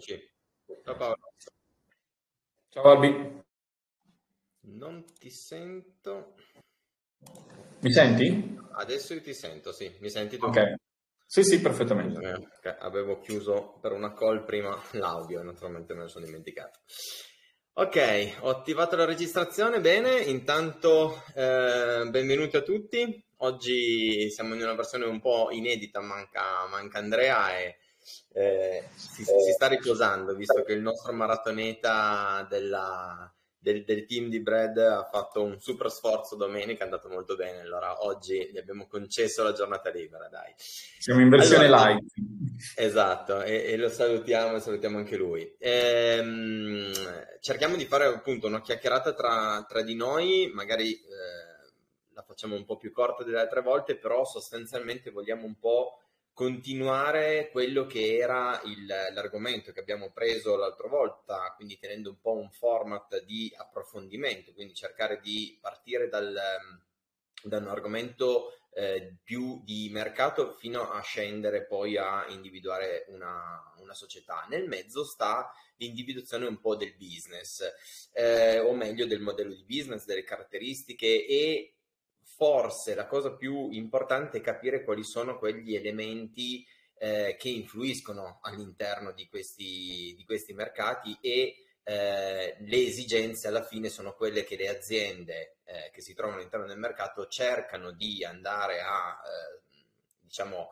Eccoci. Ciao Paolo. Ciao Albi, Non ti sento. mi senti? Adesso io ti sento, sì. Mi senti tu? Ok. Sì, sì, perfettamente. Eh, ok, Avevo chiuso per una call prima l'audio naturalmente me lo sono dimenticato. Ok, ho attivato la registrazione, bene, intanto eh, benvenuti a tutti. Oggi siamo in una versione un po' inedita, manca, manca Andrea e eh, si, si sta riposando, visto che il nostro maratoneta della, del, del team di Brad ha fatto un super sforzo domenica, è andato molto bene, allora oggi gli abbiamo concesso la giornata libera, dai. Siamo in versione Allora, live. Esatto, e, e lo salutiamo e salutiamo anche lui. Ehm, cerchiamo di fare appunto una chiacchierata tra, tra di noi, magari eh, la facciamo un po' più corta delle altre volte, però sostanzialmente vogliamo un po' continuare quello che era il- l'argomento che abbiamo preso l'altra volta, quindi tenendo un po' un format di approfondimento, quindi cercare di partire dal, da un argomento eh, più di mercato fino a scendere poi a individuare una, una società. Nel mezzo sta l'individuazione un po' del business, eh, o meglio del modello di business, delle caratteristiche e forse la cosa più importante è capire quali sono quegli elementi eh, che influiscono all'interno di questi, di questi mercati e eh, le esigenze alla fine sono quelle che le aziende eh, che si trovano all'interno del mercato cercano di andare a, eh, diciamo,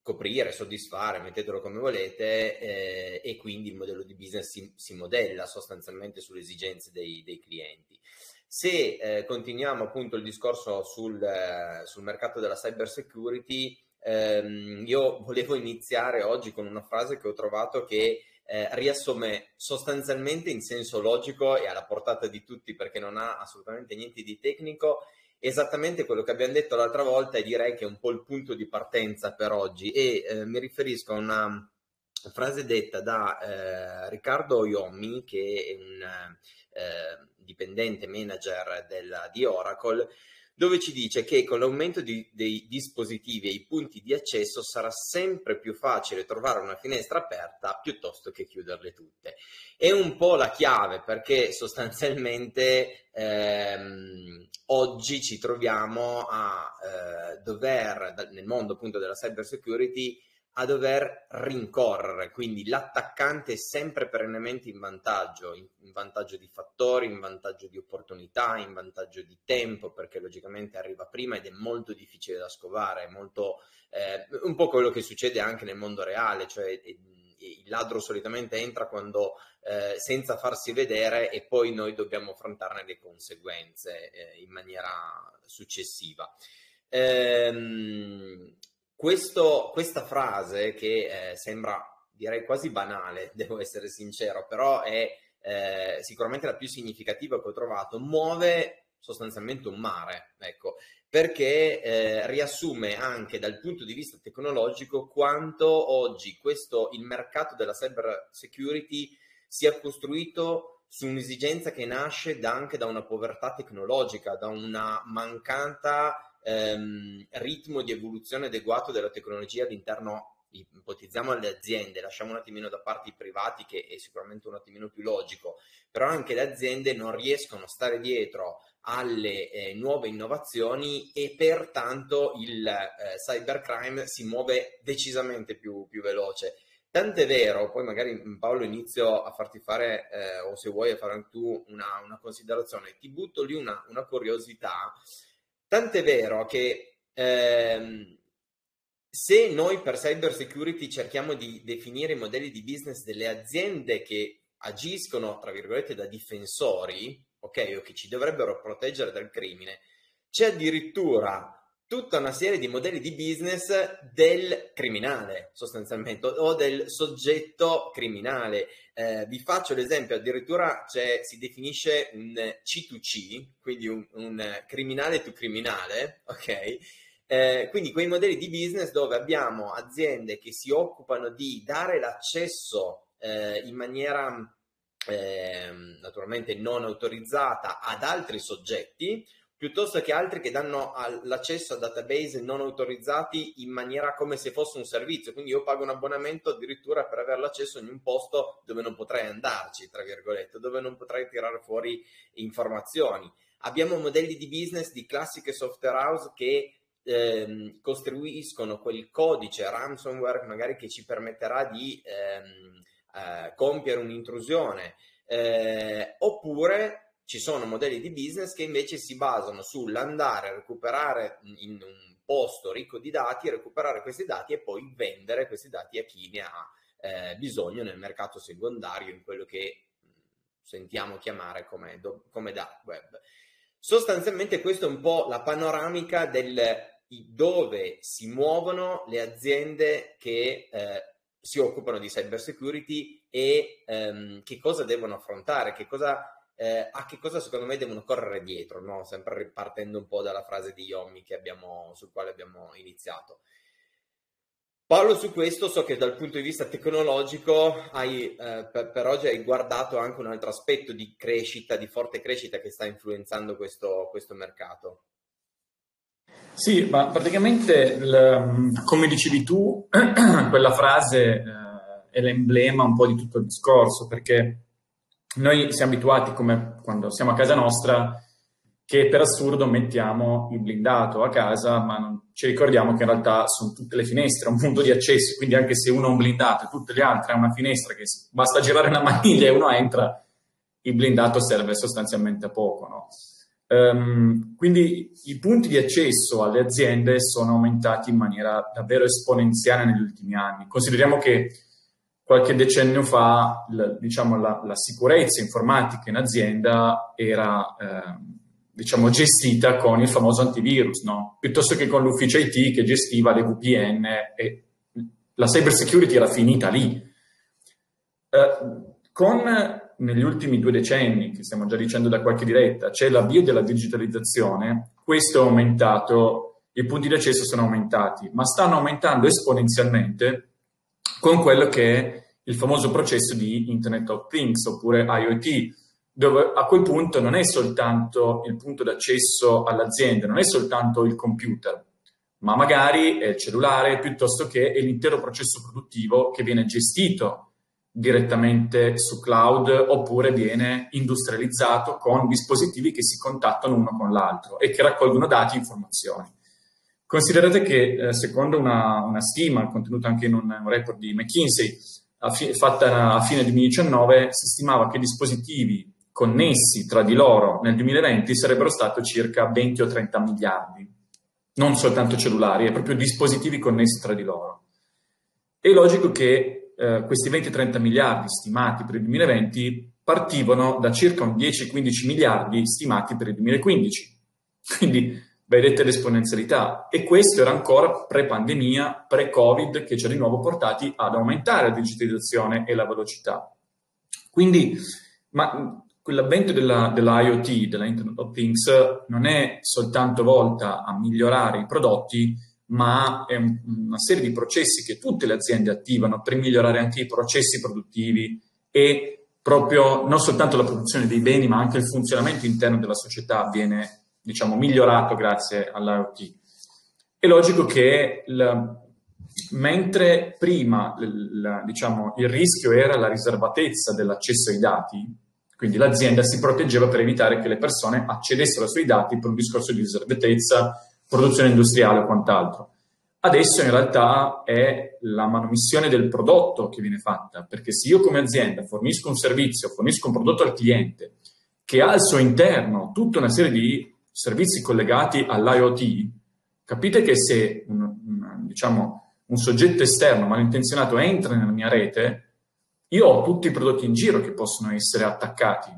coprire, soddisfare, mettetelo come volete, eh, e quindi il modello di business si, si modella sostanzialmente sulle esigenze dei, dei clienti. Se eh, continuiamo appunto il discorso sul, eh, sul mercato della cyber security, ehm, io volevo iniziare oggi con una frase che ho trovato che eh, riassume sostanzialmente in senso logico e alla portata di tutti perché non ha assolutamente niente di tecnico. Esattamente quello che abbiamo detto l'altra volta e direi che è un po' il punto di partenza per oggi. E eh, mi riferisco a una frase detta da eh, Riccardo Iommi che è un eh, dipendente manager della- di Oracle dove ci dice che con l'aumento di- dei dispositivi e i punti di accesso sarà sempre più facile trovare una finestra aperta piuttosto che chiuderle tutte. È un po' la chiave perché sostanzialmente ehm, oggi ci troviamo a eh, dover, nel mondo appunto della cyber security, a dover rincorrere, quindi l'attaccante è sempre perennemente in vantaggio, in, vantaggio di fattori, in vantaggio di opportunità, in vantaggio di tempo, perché logicamente arriva prima ed è molto difficile da scovare, è molto, eh, un po' quello che succede anche nel mondo reale, cioè eh, il ladro solitamente entra quando eh, senza farsi vedere e poi noi dobbiamo affrontarne le conseguenze eh, in maniera successiva. Ehm, questo- questa frase che eh, sembra direi quasi banale, devo essere sincero, però è eh, sicuramente la più significativa che ho trovato, muove sostanzialmente un mare, ecco, perché eh, riassume anche dal punto di vista tecnologico quanto oggi questo, il mercato della cyber security sia costruito su un'esigenza che nasce da- anche da una povertà tecnologica, da una mancata ehm, ritmo di evoluzione adeguato della tecnologia all'interno, ipotizziamo alle aziende, lasciamo un attimino da parte i privati che è sicuramente un attimino più logico, però anche le aziende non riescono a stare dietro alle eh, nuove innovazioni e pertanto il eh, cybercrime si muove decisamente più, più veloce. Tant'è vero, poi magari Paolo inizio a farti fare, eh, o se vuoi a fare anche tu una, una considerazione, ti butto lì una, una curiosità. Tant'è vero che ehm, se noi per cyber security cerchiamo di definire i modelli di business delle aziende che agiscono, tra virgolette, da difensori, ok, o che ci dovrebbero proteggere dal crimine, c'è addirittura tutta una serie di modelli di business del criminale, sostanzialmente, o del soggetto criminale. Eh, vi faccio l'esempio, addirittura si definisce un C2C, quindi un, un criminale to criminale, ok? Eh, quindi quei modelli di business dove abbiamo aziende che si occupano di dare l'accesso eh, in maniera eh, naturalmente non autorizzata ad altri soggetti piuttosto che altri che danno l'accesso a database non autorizzati in maniera come se fosse un servizio. Quindi io pago un abbonamento addirittura per avere l'accesso in un posto dove non potrei andarci, tra virgolette, dove non potrei tirare fuori informazioni. Abbiamo modelli di business di classiche software house che ehm, costruiscono quel codice ransomware magari che ci permetterà di ehm, eh, compiere un'intrusione. Eh, oppure ci sono modelli di business che invece si basano sull'andare a recuperare in un posto ricco di dati, recuperare questi dati e poi vendere questi dati a chi ne ha eh, bisogno nel mercato secondario, in quello che sentiamo chiamare come, do, come dark web. Sostanzialmente questa è un po' la panoramica del dove si muovono le aziende che eh, si occupano di cyber security e ehm, che cosa devono affrontare, che cosa eh, a che cosa secondo me devono correre dietro, no? sempre ripartendo un po' dalla frase di Yomi abbiamo, sul quale abbiamo iniziato. Paolo, su questo so che dal punto di vista tecnologico hai, eh, per, per, oggi hai guardato anche un altro aspetto di crescita, di forte crescita che sta influenzando questo, questo mercato. Sì, ma praticamente, il, come dicevi tu, quella frase eh, è l'emblema un po' di tutto il discorso, perché noi siamo abituati, come quando siamo a casa nostra, che per assurdo mettiamo il blindato a casa, ma non ci ricordiamo che in realtà sono tutte le finestre, un punto di accesso, quindi anche se uno ha un blindato e tutte le altre ha una finestra che basta girare una maniglia e uno entra, il blindato serve sostanzialmente a poco. No? Um, quindi i punti di accesso alle aziende sono aumentati in maniera davvero esponenziale negli ultimi anni. Consideriamo che qualche decennio fa l, diciamo, la, la, sicurezza informatica in azienda era eh, diciamo, gestita con il famoso antivirus, no? piuttosto che con l'ufficio IT che gestiva le VPN e la cyber security era finita lì. Eh, con negli ultimi due decenni, che stiamo già dicendo da qualche diretta, c'è l'avvio della digitalizzazione, questo è aumentato, i punti di accesso sono aumentati, ma stanno aumentando esponenzialmente con quello che è il famoso processo di Internet of Things oppure IoT, dove a quel punto non è soltanto il punto d'accesso all'azienda, non è soltanto il computer, ma magari è il cellulare piuttosto che è l'intero processo produttivo che viene gestito direttamente su cloud oppure viene industrializzato con dispositivi che si contattano uno con l'altro e che raccolgono dati e informazioni. Considerate che eh, secondo una, una, stima contenuta anche in un, un report di McKinsey a fi, fatta a fine 2019, si stimava che i dispositivi connessi tra di loro nel 2020 sarebbero stati circa 20 o 30 miliardi, non soltanto cellulari, è proprio dispositivi connessi tra di loro. È logico che eh, questi 20-30 miliardi stimati per il 2020 partivano da circa un 10-15 miliardi stimati per il 2015. Quindi vedete l'esponenzialità. E questo era ancora pre-pandemia, pre-Covid, che ci ha di nuovo portati ad aumentare la digitalizzazione e la velocità. Quindi, ma quell'avvento della, dell'IoT, della Internet of Things, non è soltanto volta a migliorare i prodotti, ma è un, una serie di processi che tutte le aziende attivano per migliorare anche i processi produttivi e proprio non soltanto la produzione dei beni, ma anche il funzionamento interno della società viene diciamo, migliorato grazie all'IoT. È logico che il, mentre prima il, diciamo, il rischio era la riservatezza dell'accesso ai dati, quindi l'azienda si proteggeva per evitare che le persone accedessero ai suoi dati per un discorso di riservatezza, produzione industriale o quant'altro. Adesso in realtà è la manomissione del prodotto che viene fatta, perché se io come azienda fornisco un servizio, fornisco un prodotto al cliente che ha al suo interno tutta una serie di servizi collegati all'IoT, capite che se un, diciamo, un soggetto esterno malintenzionato entra nella mia rete, io ho tutti i prodotti in giro che possono essere attaccati.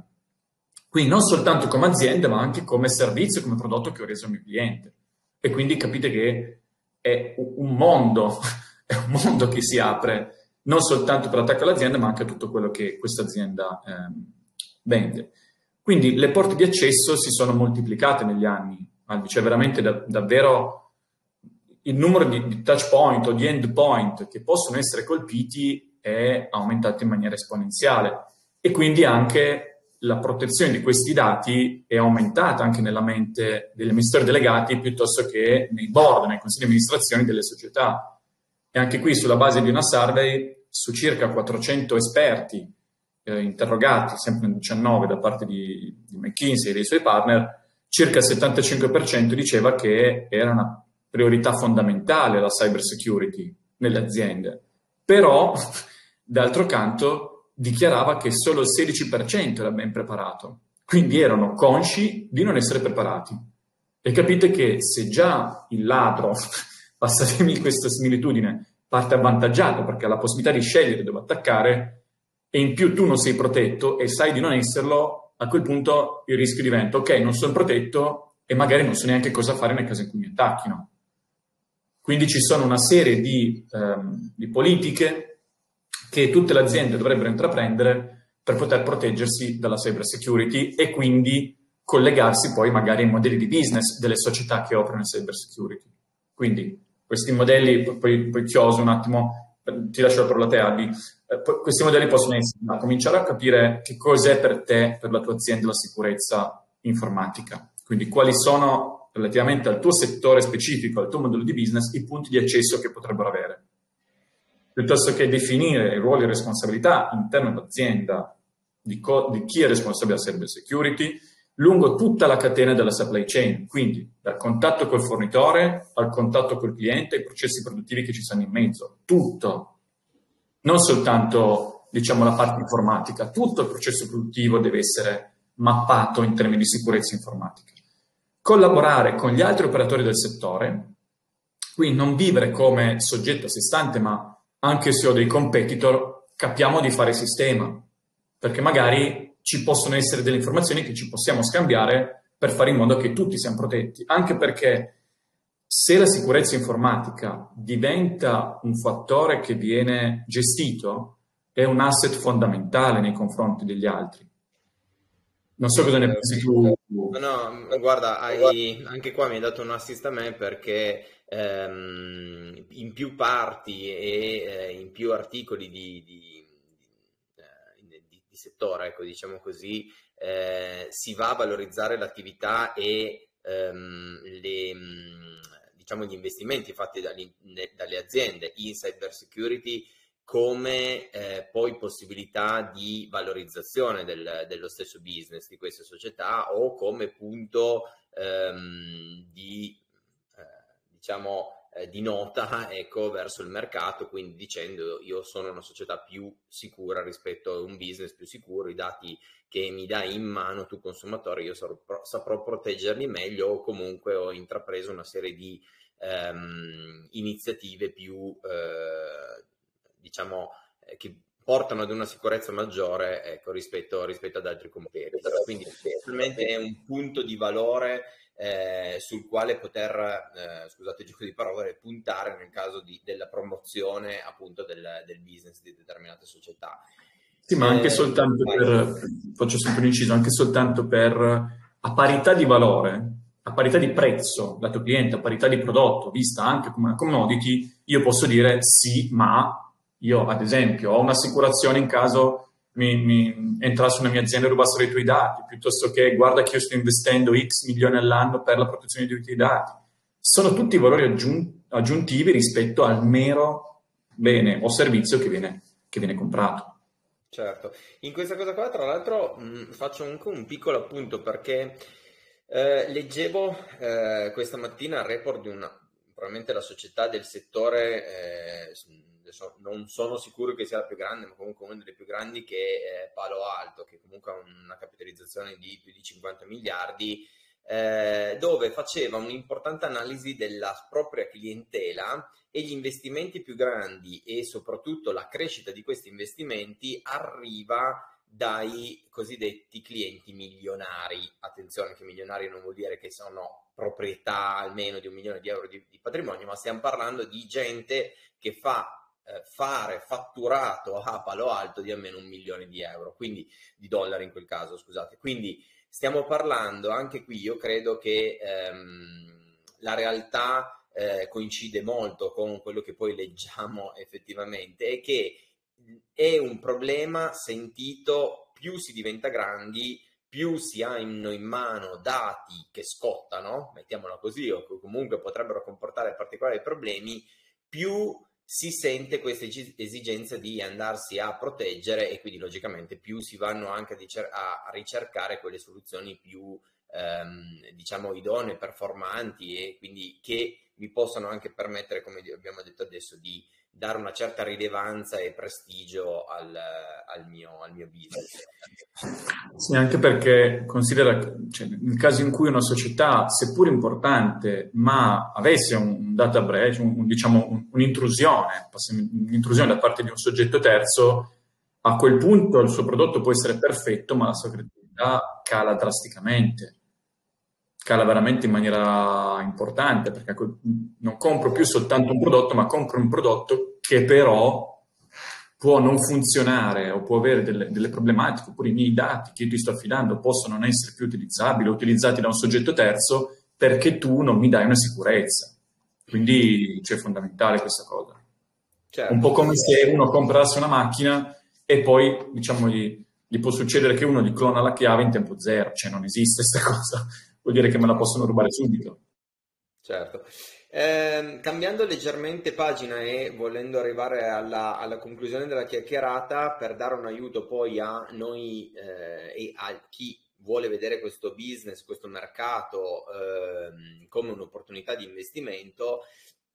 Quindi non soltanto come azienda, ma anche come servizio, come prodotto che ho reso al mio cliente. E quindi capite che è un mondo, è un mondo che si apre non soltanto per l'attacco all'azienda, ma anche a tutto quello che questa azienda eh, vende. Quindi le porte di accesso si sono moltiplicate negli anni, cioè veramente da, davvero il numero di, di, touch point o di end point che possono essere colpiti è aumentato in maniera esponenziale e quindi anche la protezione di questi dati è aumentata anche nella mente degli amministratori delegati piuttosto che nei board, nei consigli di amministrazione delle società. E anche qui sulla base di una survey su circa 400 esperti eh, interrogati, sempre nel 2019 da parte di, di McKinsey e dei suoi partner, circa il 75% diceva che era una priorità fondamentale la cyber security nelle aziende. Però, d'altro canto, dichiarava che solo il 16% era ben preparato. Quindi erano consci di non essere preparati. E capite che se già il ladro, passatemi questa similitudine, parte avvantaggiato perché ha la possibilità di scegliere dove attaccare e in più tu non sei protetto e sai di non esserlo, a quel punto il rischio diventa ok, non sono protetto e magari non so neanche cosa fare nel caso in cui mi attacchino. Quindi ci sono una serie di, ehm, di politiche che tutte le aziende dovrebbero intraprendere per poter proteggersi dalla cyber security e quindi collegarsi poi magari ai modelli di business delle società che operano in cyber security. Quindi questi modelli, poi, poi chioso un attimo, ti lascio la parola a te Abby, questi modelli possono essere cominciare a capire che cos'è per te, per la tua azienda, la sicurezza informatica. Quindi quali sono relativamente al tuo settore specifico, al tuo modello di business, i punti di accesso che potrebbero avere. Piuttosto che definire i ruoli e responsabilità all'interno dell'azienda di, co- di chi è responsabile della cyber security lungo tutta la catena della supply chain, quindi dal contatto col fornitore al contatto col cliente, ai processi produttivi che ci stanno in mezzo, tutto, non soltanto diciamo la parte informatica, tutto il processo produttivo deve essere mappato in termini di sicurezza informatica. Collaborare con gli altri operatori del settore, quindi non vivere come soggetto a sé stante, ma anche se ho dei competitor, capiamo di fare sistema, perché magari ci possono essere delle informazioni che ci possiamo scambiare per fare in modo che tutti siano protetti, anche perché se la sicurezza informatica diventa un fattore che viene gestito, è un asset fondamentale nei confronti degli altri. Non so cosa ne pensi tu. No, guarda, hai, anche qua mi hai dato un assist a me perché ehm, in più parti e eh, in più articoli di, di, eh, di, di settore, ecco, diciamo così, eh, si va a valorizzare l'attività e ehm, le, diciamo, gli investimenti fatti dalle, aziende in cyber security come eh, poi possibilità di valorizzazione del, dello stesso business di queste società o come punto ehm, di diciamo, eh, di nota ecco, verso il mercato, quindi dicendo io sono una società più sicura rispetto a un business più sicuro, i dati che mi dai in mano tu consumatore io saprò, saprò proteggerli meglio o comunque ho intrapreso una serie di ehm, iniziative più, eh, diciamo, eh, che portano ad una sicurezza maggiore ecco, rispetto, rispetto ad altri competitor. Quindi probabilmente è un punto di valore eh, sul quale poter, eh, scusate il gioco di parole, puntare nel caso di, della promozione appunto del, del, business di determinate società. Sì, ma anche eh, soltanto per, faccio sempre un inciso, anche soltanto per, a parità di valore, a parità di prezzo, lato cliente, a parità di prodotto, vista anche come una commodity, io posso dire sì, ma io ad esempio ho un'assicurazione in caso mi, mi entrasse una mia azienda e rubassero i tuoi dati, piuttosto che guarda che io sto investendo X milioni all'anno per la protezione dei tuoi dati. Sono tutti valori aggiun- aggiuntivi rispetto al mero bene o servizio che viene, che viene comprato. Certo, in questa cosa qua tra l'altro mh, faccio anche un piccolo appunto perché eh, leggevo eh, questa mattina il report di una, probabilmente la società del settore eh, adesso non sono sicuro che sia la più grande, ma comunque una delle più grandi che è Palo Alto, che comunque ha una capitalizzazione di più di 50 miliardi, eh, dove faceva un'importante analisi della propria clientela e gli investimenti più grandi e soprattutto la crescita di questi investimenti arriva dai cosiddetti clienti milionari. Attenzione che milionari non vuol dire che sono proprietà almeno di un milione di euro di, di patrimonio, ma stiamo parlando di gente che fa fare fatturato a Palo Alto di almeno un milione di euro, quindi di dollari in quel caso, scusate. Quindi stiamo parlando anche qui, io credo che ehm, la realtà eh, coincide molto con quello che poi leggiamo effettivamente e che è un problema sentito più si diventa grandi, più si hanno in mano dati che scottano, mettiamola così, o che comunque potrebbero comportare particolari problemi, più si sente questa esigenza di andarsi a proteggere e quindi logicamente più si vanno anche a ricercare quelle soluzioni più ehm, diciamo idonee, performanti e quindi che vi possono anche permettere, come abbiamo detto adesso, di dare una certa rilevanza e prestigio al, al, mio, al mio, business. Sì, anche perché considera, cioè, nel caso in cui una società, seppur importante, ma avesse un data breach, un, diciamo un, un'intrusione, un'intrusione da parte di un soggetto terzo, a quel punto il suo prodotto può essere perfetto, ma la sua credibilità cala drasticamente cala veramente in maniera importante perché non compro più soltanto un prodotto, ma compro un prodotto che però può non funzionare o può avere delle, delle problematiche, oppure i miei dati che io ti sto affidando possono non essere più utilizzabili o utilizzati da un soggetto terzo perché tu non mi dai una sicurezza. Quindi c'è fondamentale questa cosa. Certo. Un po' come se uno comprasse una macchina e poi, diciamo, gli, gli può succedere che uno gli clona la chiave in tempo zero, cioè non esiste questa cosa vuol dire che me la possono rubare subito. Certo. Eh, cambiando leggermente pagina e volendo arrivare alla, alla, conclusione della chiacchierata per dare un aiuto poi a noi eh, e a chi vuole vedere questo business, questo mercato eh, come un'opportunità di investimento,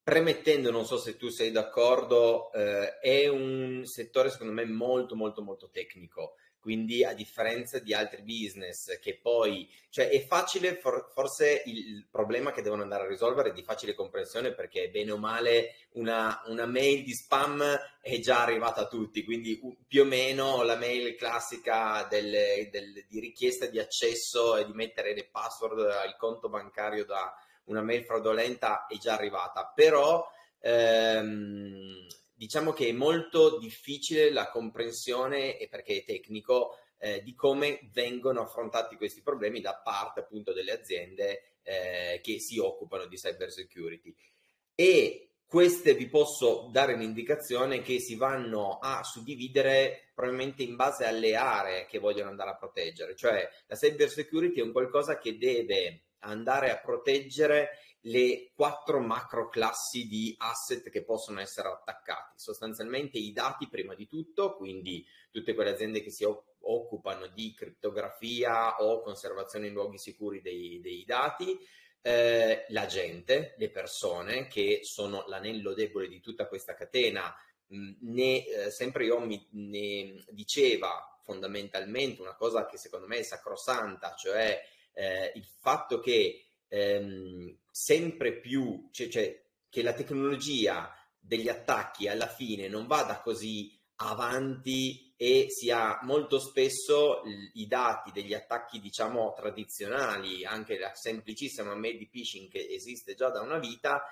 premettendo, non so se tu sei d'accordo, eh, è un settore secondo me molto molto molto tecnico quindi a differenza di altri business che poi, cioè è facile, for, forse il problema che devono andare a risolvere è di facile comprensione perché bene o male una, una mail di spam è già arrivata a tutti, quindi più o meno la mail classica del, del, di richiesta di accesso e di mettere le password al conto bancario da una mail fraudolenta è già arrivata, però ehm, diciamo che è molto difficile la comprensione, e perché è tecnico, eh, di come vengono affrontati questi problemi da parte appunto delle aziende eh, che si occupano di cyber security. E queste vi posso dare un'indicazione che si vanno a suddividere probabilmente in base alle aree che vogliono andare a proteggere, cioè la cyber security è un qualcosa che deve andare a proteggere le quattro macro classi di asset che possono essere attaccati. Sostanzialmente i dati prima di tutto, quindi tutte quelle aziende che si occupano di criptografia o conservazione in luoghi sicuri dei, dei dati, eh, la gente, le persone che sono l'anello debole di tutta questa catena. Mm, ne, eh, sempre io mi ne diceva fondamentalmente una cosa che secondo me è sacrosanta, cioè eh, il fatto che ehm, sempre più, cioè, cioè, che la tecnologia degli attacchi alla fine non vada così avanti e sia molto spesso i dati degli attacchi diciamo tradizionali, anche la semplicissima mail phishing che esiste già da una vita,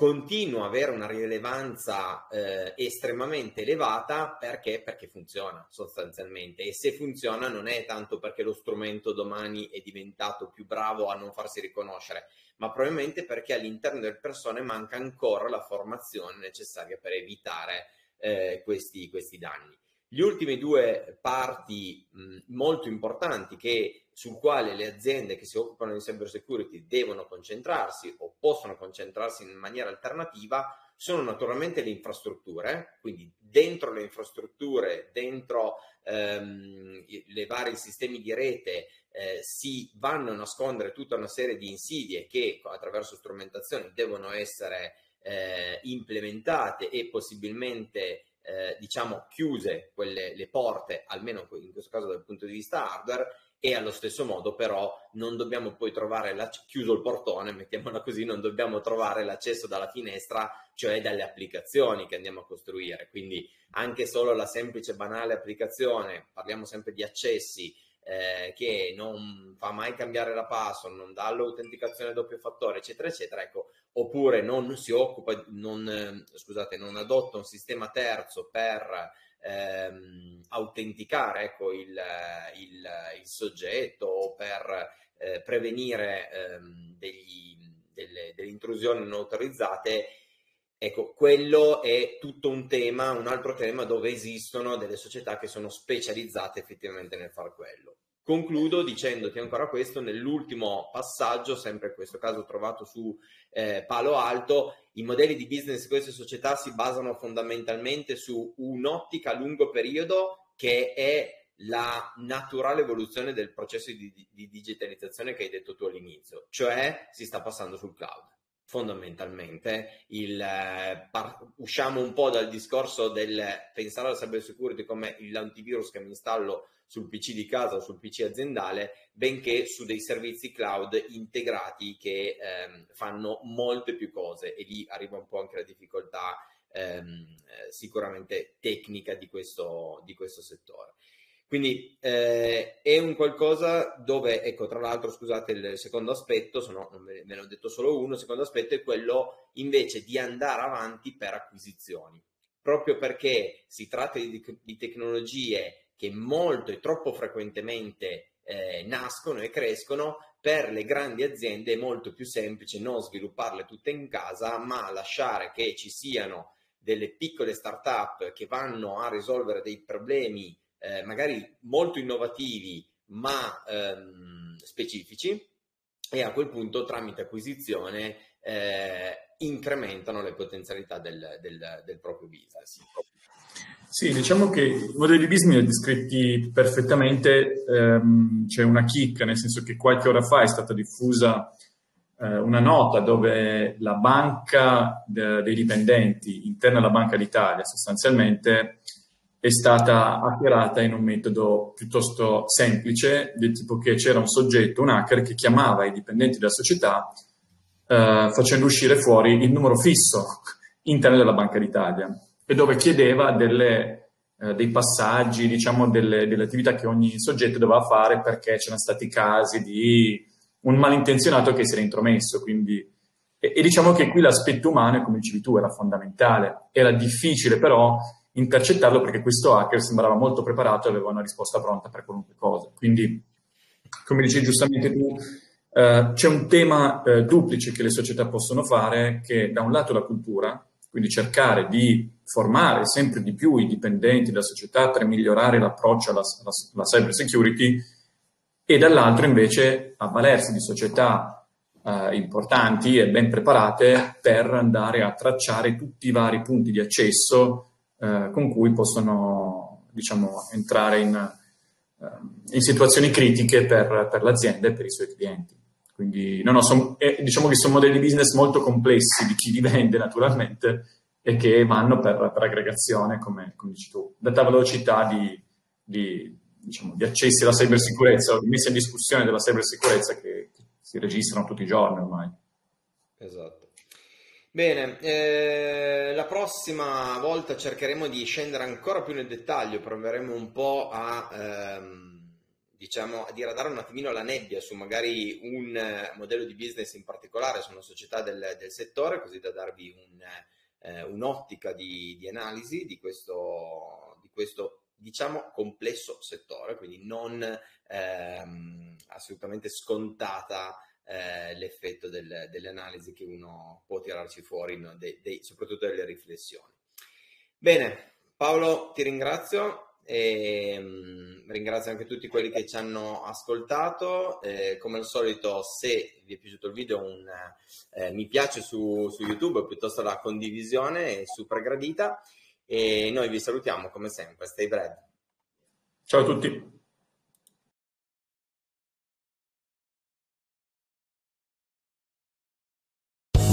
continua ad avere una rilevanza eh, estremamente elevata perché? perché funziona sostanzialmente e se funziona non è tanto perché lo strumento domani è diventato più bravo a non farsi riconoscere, ma probabilmente perché all'interno delle persone manca ancora la formazione necessaria per evitare eh, questi, questi danni. Gli ultimi due parti mh, molto importanti che, sul quale le aziende che si occupano di cyber security devono concentrarsi o possono concentrarsi in maniera alternativa sono naturalmente le infrastrutture, quindi dentro le infrastrutture, dentro ehm, le vari sistemi di rete eh, si vanno a nascondere tutta una serie di insidie che attraverso strumentazioni devono essere eh, implementate e possibilmente eh, diciamo chiuse quelle, le porte, almeno in questo caso dal punto di vista hardware, e allo stesso modo però non dobbiamo poi trovare chiuso il portone, mettiamola così, non dobbiamo trovare l'accesso dalla finestra, cioè dalle applicazioni che andiamo a costruire. Quindi anche solo la semplice banale applicazione, parliamo sempre di accessi, eh, che non fa mai cambiare la password, non dà l'autenticazione doppio fattore, eccetera, eccetera, ecco, oppure non si occupa, non, eh, scusate, non adotta un sistema terzo per ehm, autenticare ecco, il, il, il, soggetto o per eh, prevenire ehm, degli, delle, delle intrusioni non autorizzate, Ecco, quello è tutto un tema, un altro tema dove esistono delle società che sono specializzate effettivamente nel far quello. Concludo dicendoti ancora questo, nell'ultimo passaggio, sempre in questo caso trovato su eh, Palo Alto, i modelli di business di queste società si basano fondamentalmente su un'ottica a lungo periodo che è la naturale evoluzione del processo di, di digitalizzazione che hai detto tu all'inizio, cioè si sta passando sul cloud fondamentalmente il, eh, par- usciamo un po' dal discorso del pensare alla cyber security come l'antivirus che mi installo sul PC di casa o sul PC aziendale, benché su dei servizi cloud integrati che ehm, fanno molte più cose e lì arriva un po' anche la difficoltà ehm, eh, sicuramente tecnica di questo, di questo settore. Quindi eh, è un qualcosa dove, ecco, tra l'altro, scusate, il secondo aspetto, sono, me ne ho detto solo uno, il secondo aspetto è quello invece di andare avanti per acquisizioni, proprio perché si tratta di, di tecnologie che molto e troppo frequentemente eh, nascono e crescono, per le grandi aziende è molto più semplice non svilupparle tutte in casa, ma lasciare che ci siano delle piccole start-up che vanno a risolvere dei problemi eh, magari molto innovativi ma ehm, specifici e a quel punto tramite acquisizione eh, incrementano le potenzialità del, del, del, proprio business. Sì, diciamo che i modelli business descritti perfettamente, ehm, c'è una chicca, nel senso che qualche ora fa è stata diffusa eh, una nota dove la banca de- dei dipendenti interna alla Banca d'Italia sostanzialmente è stata hackerata in un metodo piuttosto semplice, del tipo che c'era un soggetto, un hacker, che chiamava i dipendenti della società eh, facendo uscire fuori il numero fisso interno della Banca d'Italia e dove chiedeva delle, eh, dei passaggi, diciamo, delle, delle, attività che ogni soggetto doveva fare perché c'erano stati casi di un malintenzionato che si era intromesso. Quindi, e, e diciamo che qui l'aspetto umano, come dicevi tu, era fondamentale. Era difficile però intercettarlo perché questo hacker sembrava molto preparato e aveva una risposta pronta per qualunque cosa. Quindi, come dicevi giustamente tu, eh, c'è un tema eh, duplice che le società possono fare, che da un lato la cultura, quindi cercare di formare sempre di più i dipendenti della società per migliorare l'approccio alla, alla, alla cyber security, e dall'altro invece avvalersi di società eh, importanti e ben preparate per andare a tracciare tutti i vari punti di accesso eh, con cui possono diciamo, entrare in, eh, in, situazioni critiche per, per, l'azienda e per i suoi clienti. Quindi no, no, son, eh, diciamo che sono modelli business molto complessi di chi li vende naturalmente e che vanno per, per aggregazione, come, come, dici tu, data velocità di, di, diciamo, di accessi alla cybersicurezza o di messa in discussione della cybersicurezza che, che si registrano tutti i giorni ormai. Esatto. Bene, eh, la prossima volta cercheremo di scendere ancora più nel dettaglio, proveremo un po' a, ehm, diciamo, a diradare un attimino la nebbia su magari un eh, modello di business in particolare, su una società del, del settore, così da darvi un, eh, un'ottica di, di, analisi di questo, di questo, diciamo, complesso settore, quindi non ehm, assolutamente scontata eh, l'effetto del, delle analisi che uno può tirarci fuori, no? de, de, soprattutto delle riflessioni. Bene, Paolo, ti ringrazio e mh, mm, ringrazio anche tutti quelli che ci hanno ascoltato. Eh, come al solito, se vi è piaciuto il video, un eh, mi piace su, su YouTube piuttosto la condivisione è super gradita. E noi vi salutiamo come sempre. Stay bread. Ciao a tutti.